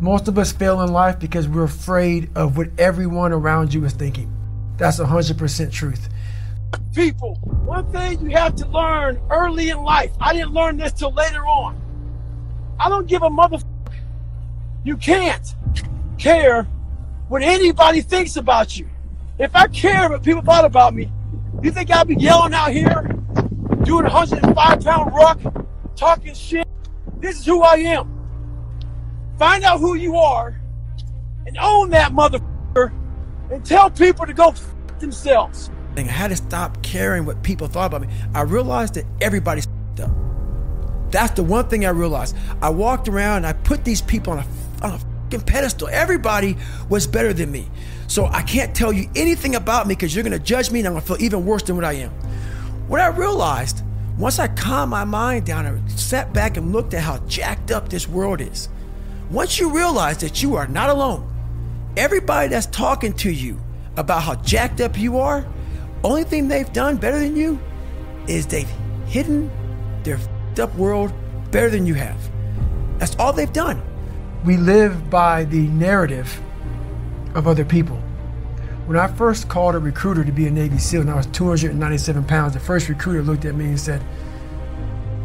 Most of us fail in life because we're afraid of what everyone around you is thinking. That's 100% truth. People, one thing you have to learn early in life. I didn't learn this till later on. I don't give a mother. You can't care what anybody thinks about you. If I care what people thought about me, you think I'd be yelling out here, doing a 105 pound ruck, talking shit? This is who I am. Find out who you are and own that motherfucker and tell people to go themselves. I had to stop caring what people thought about me. I realized that everybody's up. That's the one thing I realized. I walked around and I put these people on a, on a pedestal. Everybody was better than me. So I can't tell you anything about me because you're going to judge me and I'm going to feel even worse than what I am. What I realized, once I calmed my mind down and sat back and looked at how jacked up this world is, once you realize that you are not alone, everybody that's talking to you about how jacked up you are, only thing they've done better than you is they've hidden their up world better than you have. That's all they've done. We live by the narrative of other people. When I first called a recruiter to be a Navy SEAL and I was 297 pounds, the first recruiter looked at me and said,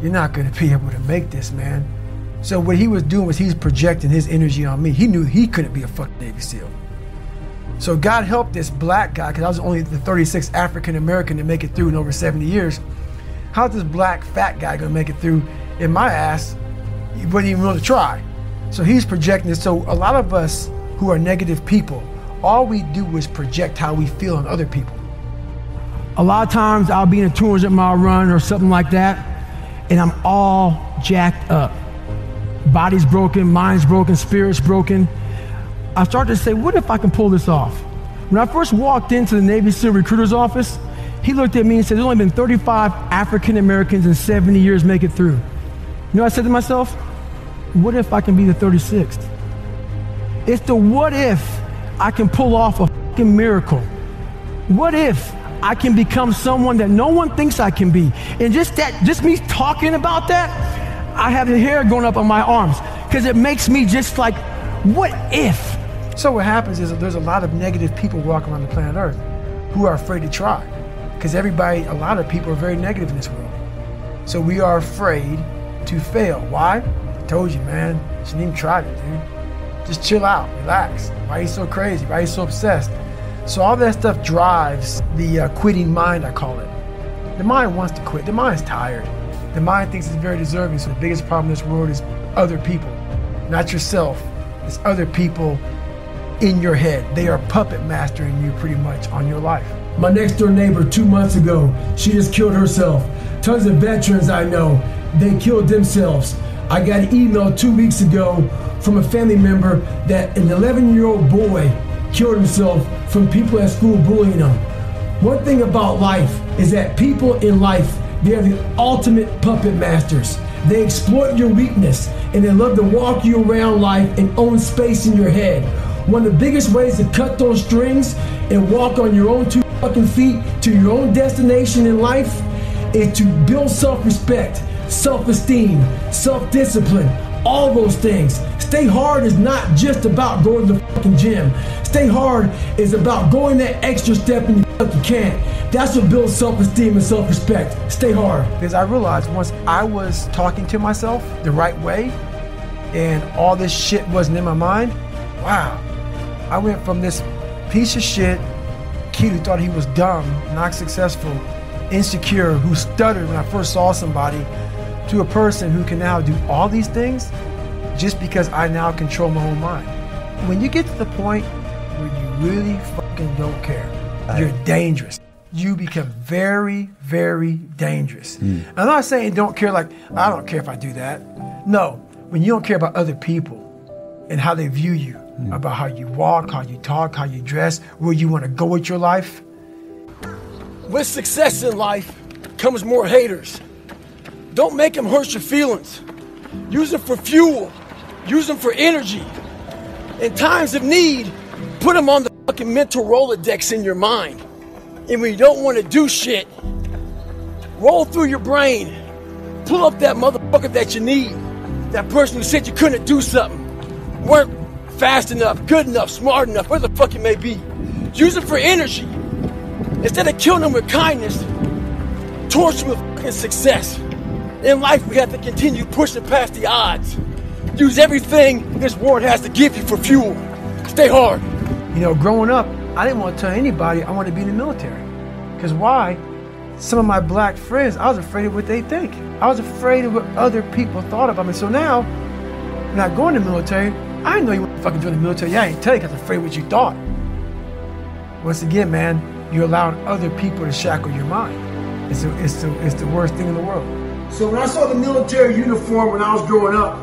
You're not going to be able to make this, man. So what he was doing was he's projecting his energy on me. He knew he couldn't be a fucking Navy SEAL. So God helped this black guy, because I was only the 36th African American to make it through in over 70 years. How's this black fat guy gonna make it through in my ass? He wouldn't even willing to try. So he's projecting this. So a lot of us who are negative people, all we do is project how we feel on other people. A lot of times I'll be in a 200 mile run or something like that, and I'm all jacked up. Body's broken, mind's broken, spirit's broken. I started to say, what if I can pull this off? When I first walked into the Navy SEAL recruiter's office, he looked at me and said, There's only been 35 African Americans in 70 years make it through. You know, I said to myself, What if I can be the 36th? It's the what if I can pull off a fucking miracle. What if I can become someone that no one thinks I can be? And just that, just me talking about that, I have the hair going up on my arms because it makes me just like, what if? So what happens is there's a lot of negative people walking around the planet Earth who are afraid to try. Because everybody, a lot of people are very negative in this world. So we are afraid to fail. Why? I told you, man. You shouldn't even try it, dude. Just chill out, relax. Why are you so crazy? Why are you so obsessed? So all that stuff drives the uh, quitting mind, I call it. The mind wants to quit. The mind's tired. The mind thinks it's very deserving. So the biggest problem in this world is other people, not yourself. It's other people in your head. They are puppet mastering you pretty much on your life. My next door neighbor, two months ago, she just killed herself. Tons of veterans I know, they killed themselves. I got an email two weeks ago from a family member that an 11 year old boy killed himself from people at school bullying him. One thing about life is that people in life, they are the ultimate puppet masters. They exploit your weakness and they love to walk you around life and own space in your head. One of the biggest ways to cut those strings and walk on your own two fucking feet to your own destination in life is to build self respect, self esteem, self discipline, all those things. Stay hard is not just about going to the fucking gym. Stay hard is about going that extra step and you fucking can't. That's what builds self-esteem and self-respect. Stay hard. Because I realized once I was talking to myself the right way and all this shit wasn't in my mind, wow. I went from this piece of shit kid who thought he was dumb, not successful, insecure, who stuttered when I first saw somebody to a person who can now do all these things just because I now control my own mind. When you get to the point where you really fucking don't care, you're dangerous. You become very, very dangerous. Mm. I'm not saying don't care like, I don't care if I do that. No, when you don't care about other people and how they view you, mm. about how you walk, how you talk, how you dress, where you want to go with your life. With success in life comes more haters. Don't make them hurt your feelings. Use them for fuel. Use them for energy. In times of need, put them on the fucking mental Rolodex in your mind. And when you don't want to do shit, roll through your brain. Pull up that motherfucker that you need. That person who said you couldn't do something. Weren't fast enough, good enough, smart enough, where the fuck it may be. Use it for energy. Instead of killing them with kindness, torch them with fucking success. In life, we have to continue pushing past the odds. Use everything this world has to give you for fuel. Stay hard. You know, growing up, I didn't want to tell anybody I wanted to be in the military. Because why? Some of my black friends, I was afraid of what they think. I was afraid of what other people thought about me. So now, when I go in the military, I know you fucking join the military. I ain't tell you because I was afraid what you thought. Once again, man, you're allowing other people to shackle your mind. It's, a, it's, the, it's the worst thing in the world. So when I saw the military uniform when I was growing up,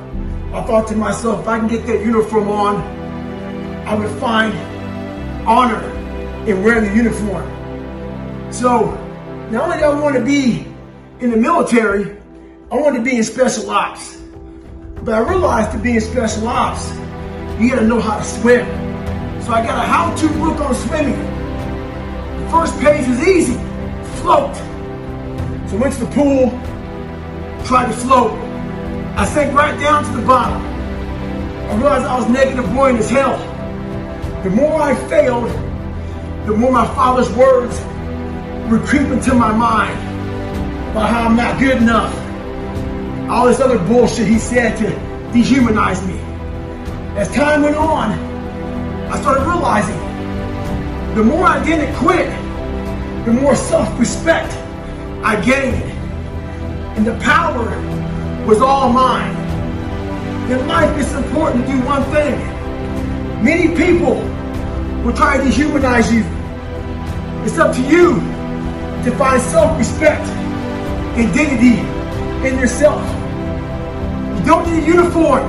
I thought to myself, if I can get that uniform on, I would find honor in wearing the uniform. So not only do I want to be in the military, I want to be in special ops. But I realized to be in special ops, you gotta know how to swim. So I got a how-to book on swimming. The first page is easy, float. So went to the pool, tried to float. I sank right down to the bottom. I realized I was negative buoyant as hell. The more I failed, the more my father's words would creep into my mind about how I'm not good enough. All this other bullshit he said to dehumanize me. As time went on, I started realizing the more I didn't quit, the more self-respect I gained and the power was all mine. In life, it's important to do one thing. Many people will try to dehumanize you. It's up to you to find self-respect and dignity in yourself. You don't need a uniform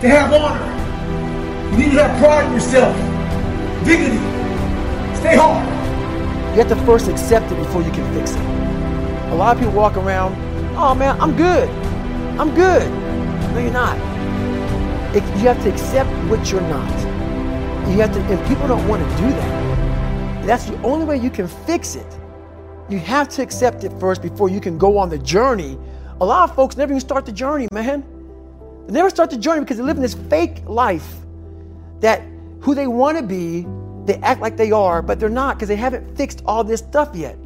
to have honor. You need to have pride in yourself, dignity. Stay hard. You have to first accept it before you can fix it. A lot of people walk around oh man, I'm good. I'm good. No, you're not. It, you have to accept what you're not. You have to, and people don't want to do that. That's the only way you can fix it. You have to accept it first before you can go on the journey. A lot of folks never even start the journey, man. They never start the journey because they live in this fake life that who they want to be, they act like they are, but they're not because they haven't fixed all this stuff yet.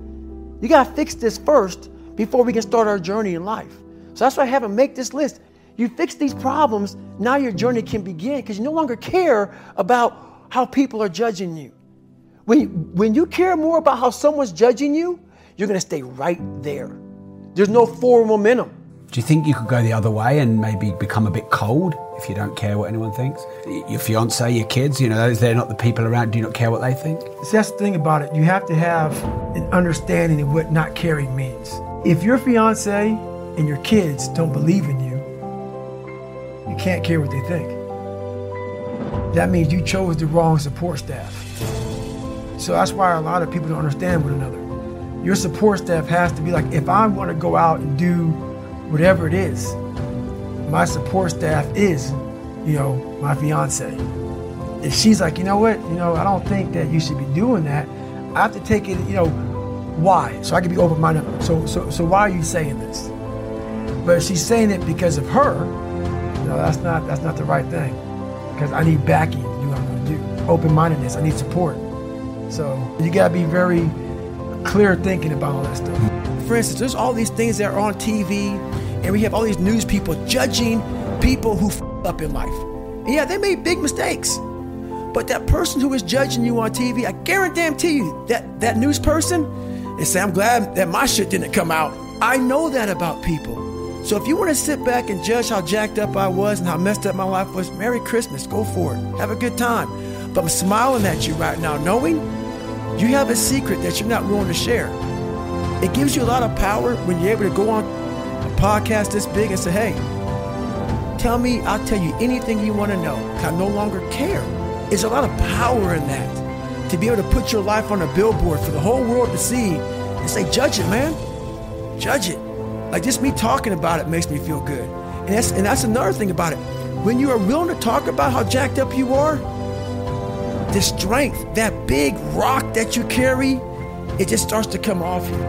You got to fix this first before we can start our journey in life. So that's why I have them make this list. You fix these problems, now your journey can begin because you no longer care about how people are judging you. When, you, when you care more about how someone's judging you, you're going to stay right there. There's no forward momentum. Do you think you could go the other way and maybe become a bit cold if you don't care what anyone thinks? Your fiance, your kids, you know, they're not the people around. Do you not care what they think? See, that's the thing about it. You have to have an understanding of what not caring means. If your fiance and your kids don't believe in you, you can't care what they think. That means you chose the wrong support staff. So that's why a lot of people don't understand one another. Your support staff has to be like, if I want to go out and do whatever it is, my support staff is, you know, my fiance. If she's like, you know what, you know, I don't think that you should be doing that, I have to take it, you know, why? So I can be open minded. So, so, so why are you saying this? But she's saying it because of her, know, that's not that's not the right thing. Because I need backing to do what I'm to do. Open mindedness. I need support. So you got to be very clear thinking about all that stuff. For instance, there's all these things that are on TV, and we have all these news people judging people who f- up in life. And yeah, they made big mistakes. But that person who is judging you on TV, I guarantee you that that news person, they say, I'm glad that my shit didn't come out. I know that about people. So if you want to sit back and judge how jacked up I was and how messed up my life was, Merry Christmas. Go for it. Have a good time. But I'm smiling at you right now, knowing you have a secret that you're not willing to share. It gives you a lot of power when you're able to go on a podcast this big and say, hey, tell me, I'll tell you anything you want to know. I no longer care. There's a lot of power in that. To be able to put your life on a billboard for the whole world to see and say, judge it, man. Judge it. Like just me talking about it makes me feel good. And that's and that's another thing about it. When you are willing to talk about how jacked up you are, the strength, that big rock that you carry, it just starts to come off you.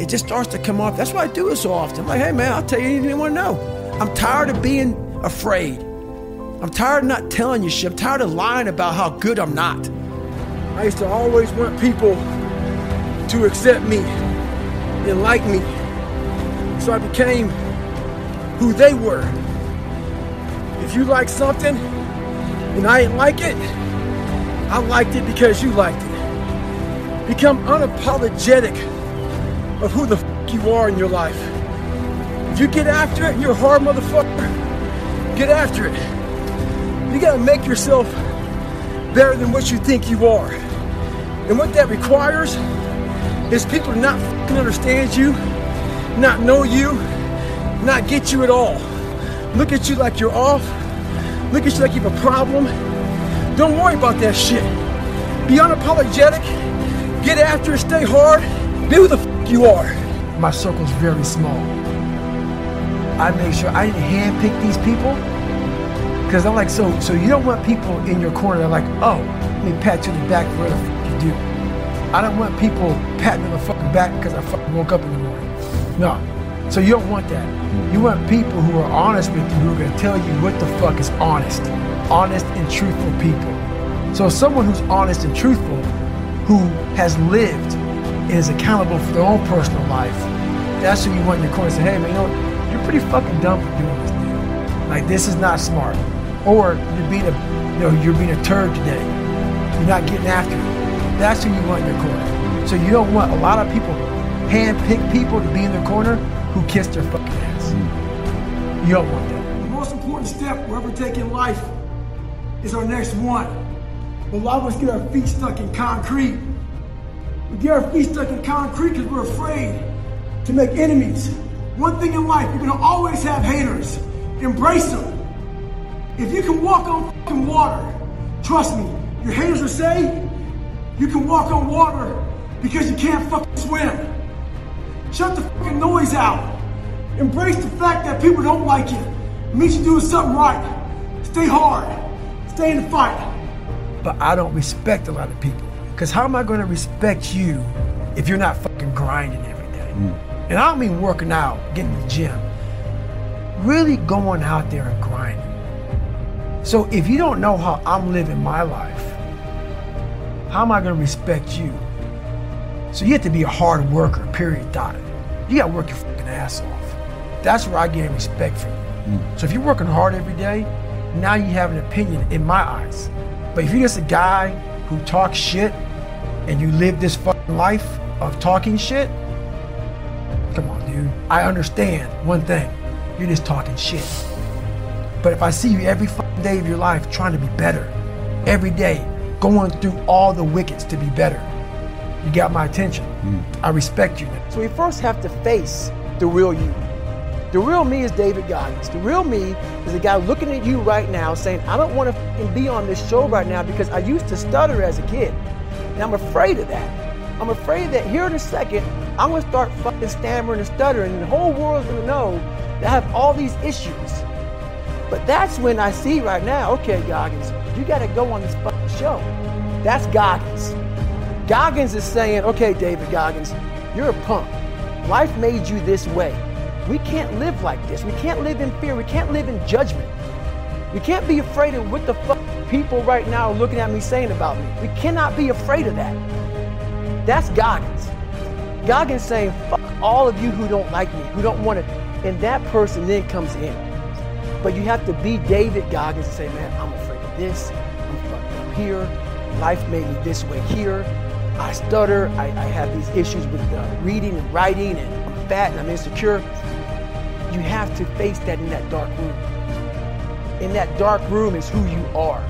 It just starts to come off. That's why I do it so often. I'm like, hey man, I'll tell you anything you want to know. I'm tired of being afraid. I'm tired of not telling you shit. I'm tired of lying about how good I'm not. I used to always want people to accept me and like me. So I became who they were. If you like something and I didn't like it, I liked it because you liked it. Become unapologetic of who the f- you are in your life. If you get after it, you're a hard motherfucker. Get after it. You gotta make yourself better than what you think you are. And what that requires is people to not understand you, not know you, not get you at all. Look at you like you're off. Look at you like you have a problem. Don't worry about that shit. Be unapologetic. Get after it. Stay hard. Be who the f- you are. My circle's very small. I make sure I didn't handpick these people because I'm like, so so you don't want people in your corner like, oh, let me pat you in the back for what the you do. I don't want people patting on the fucking back because I fucking woke up in the morning. No. So you don't want that. You want people who are honest with you, who are going to tell you what the fuck is honest. Honest and truthful people. So someone who's honest and truthful, who has lived and is accountable for their own personal life, that's who you want in your corner. Say, hey man, you know, you're pretty fucking dumb for doing this, dude. Like this is not smart. Or you're being a, you know, you're being a turd today. You're not getting after it. That's who you want in your corner. So you don't want a lot of people hand-pick people to be in their corner who kiss their fucking ass. Mm. You don't want that. The most important step we're ever taking in life is our next one. A lot of us get our feet stuck in concrete. We get our feet stuck in concrete because we're afraid to make enemies. One thing in life, you're gonna always have haters. Embrace them. If you can walk on fucking water, trust me, your haters will say you can walk on water because you can't fucking swim. Shut the fucking noise out. Embrace the fact that people don't like you. It means you're doing something right. Stay hard. Stay in the fight. But I don't respect a lot of people. Because how am I going to respect you if you're not fucking grinding every day? Mm. And I don't mean working out, getting to the gym. Really going out there and grinding. So if you don't know how I'm living my life, how am I going to respect you? So you have to be a hard worker, period, dot. You got to work your fucking ass off. That's where I gain respect from you. Mm. So if you're working hard every day, now you have an opinion in my eyes. But if you're just a guy who talks shit and you live this fucking life of talking shit, come on, dude. I understand one thing. You're just talking shit. But if I see you every fucking day of your life trying to be better, every day going through all the wickets to be better, you got my attention. Mm. I respect you. So we first have to face the real you. The real me is David Goggins. The real me is a guy looking at you right now saying, I don't want to be on this show right now because I used to stutter as a kid. And I'm afraid of that. I'm afraid that here in a second, I'm going to start fucking stammering and stuttering, and the whole world's going to know that I have all these issues. But that's when I see right now, okay, Goggins, you got to go on this fucking show. That's Goggins. Goggins is saying, okay, David Goggins, you're a punk. Life made you this way. We can't live like this. We can't live in fear. We can't live in judgment. We can't be afraid of what the fuck people right now are looking at me saying about me. We cannot be afraid of that. That's Goggins. Goggins saying, fuck all of you who don't like me, who don't want it. And that person then comes in. But you have to be David Goggins and say, man, I'm afraid of this. I'm here. Life made me this way here. I stutter. I, I have these issues with uh, reading and writing, and I'm fat and I'm insecure. You have to face that in that dark room. In that dark room is who you are.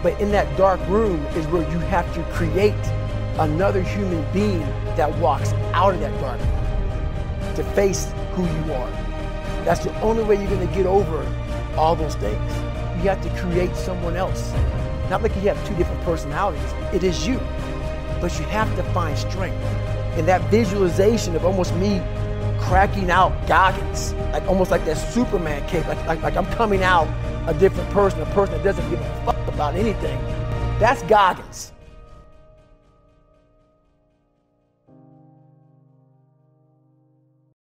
But in that dark room is where you have to create another human being that walks out of that dark room to face who you are. That's the only way you're going to get over all those things. You have to create someone else. Not like you have two different personalities. It is you. But you have to find strength. And that visualization of almost me cracking out Goggins, like almost like that Superman cape, like, like, like I'm coming out a different person, a person that doesn't give a fuck about anything. That's Goggins.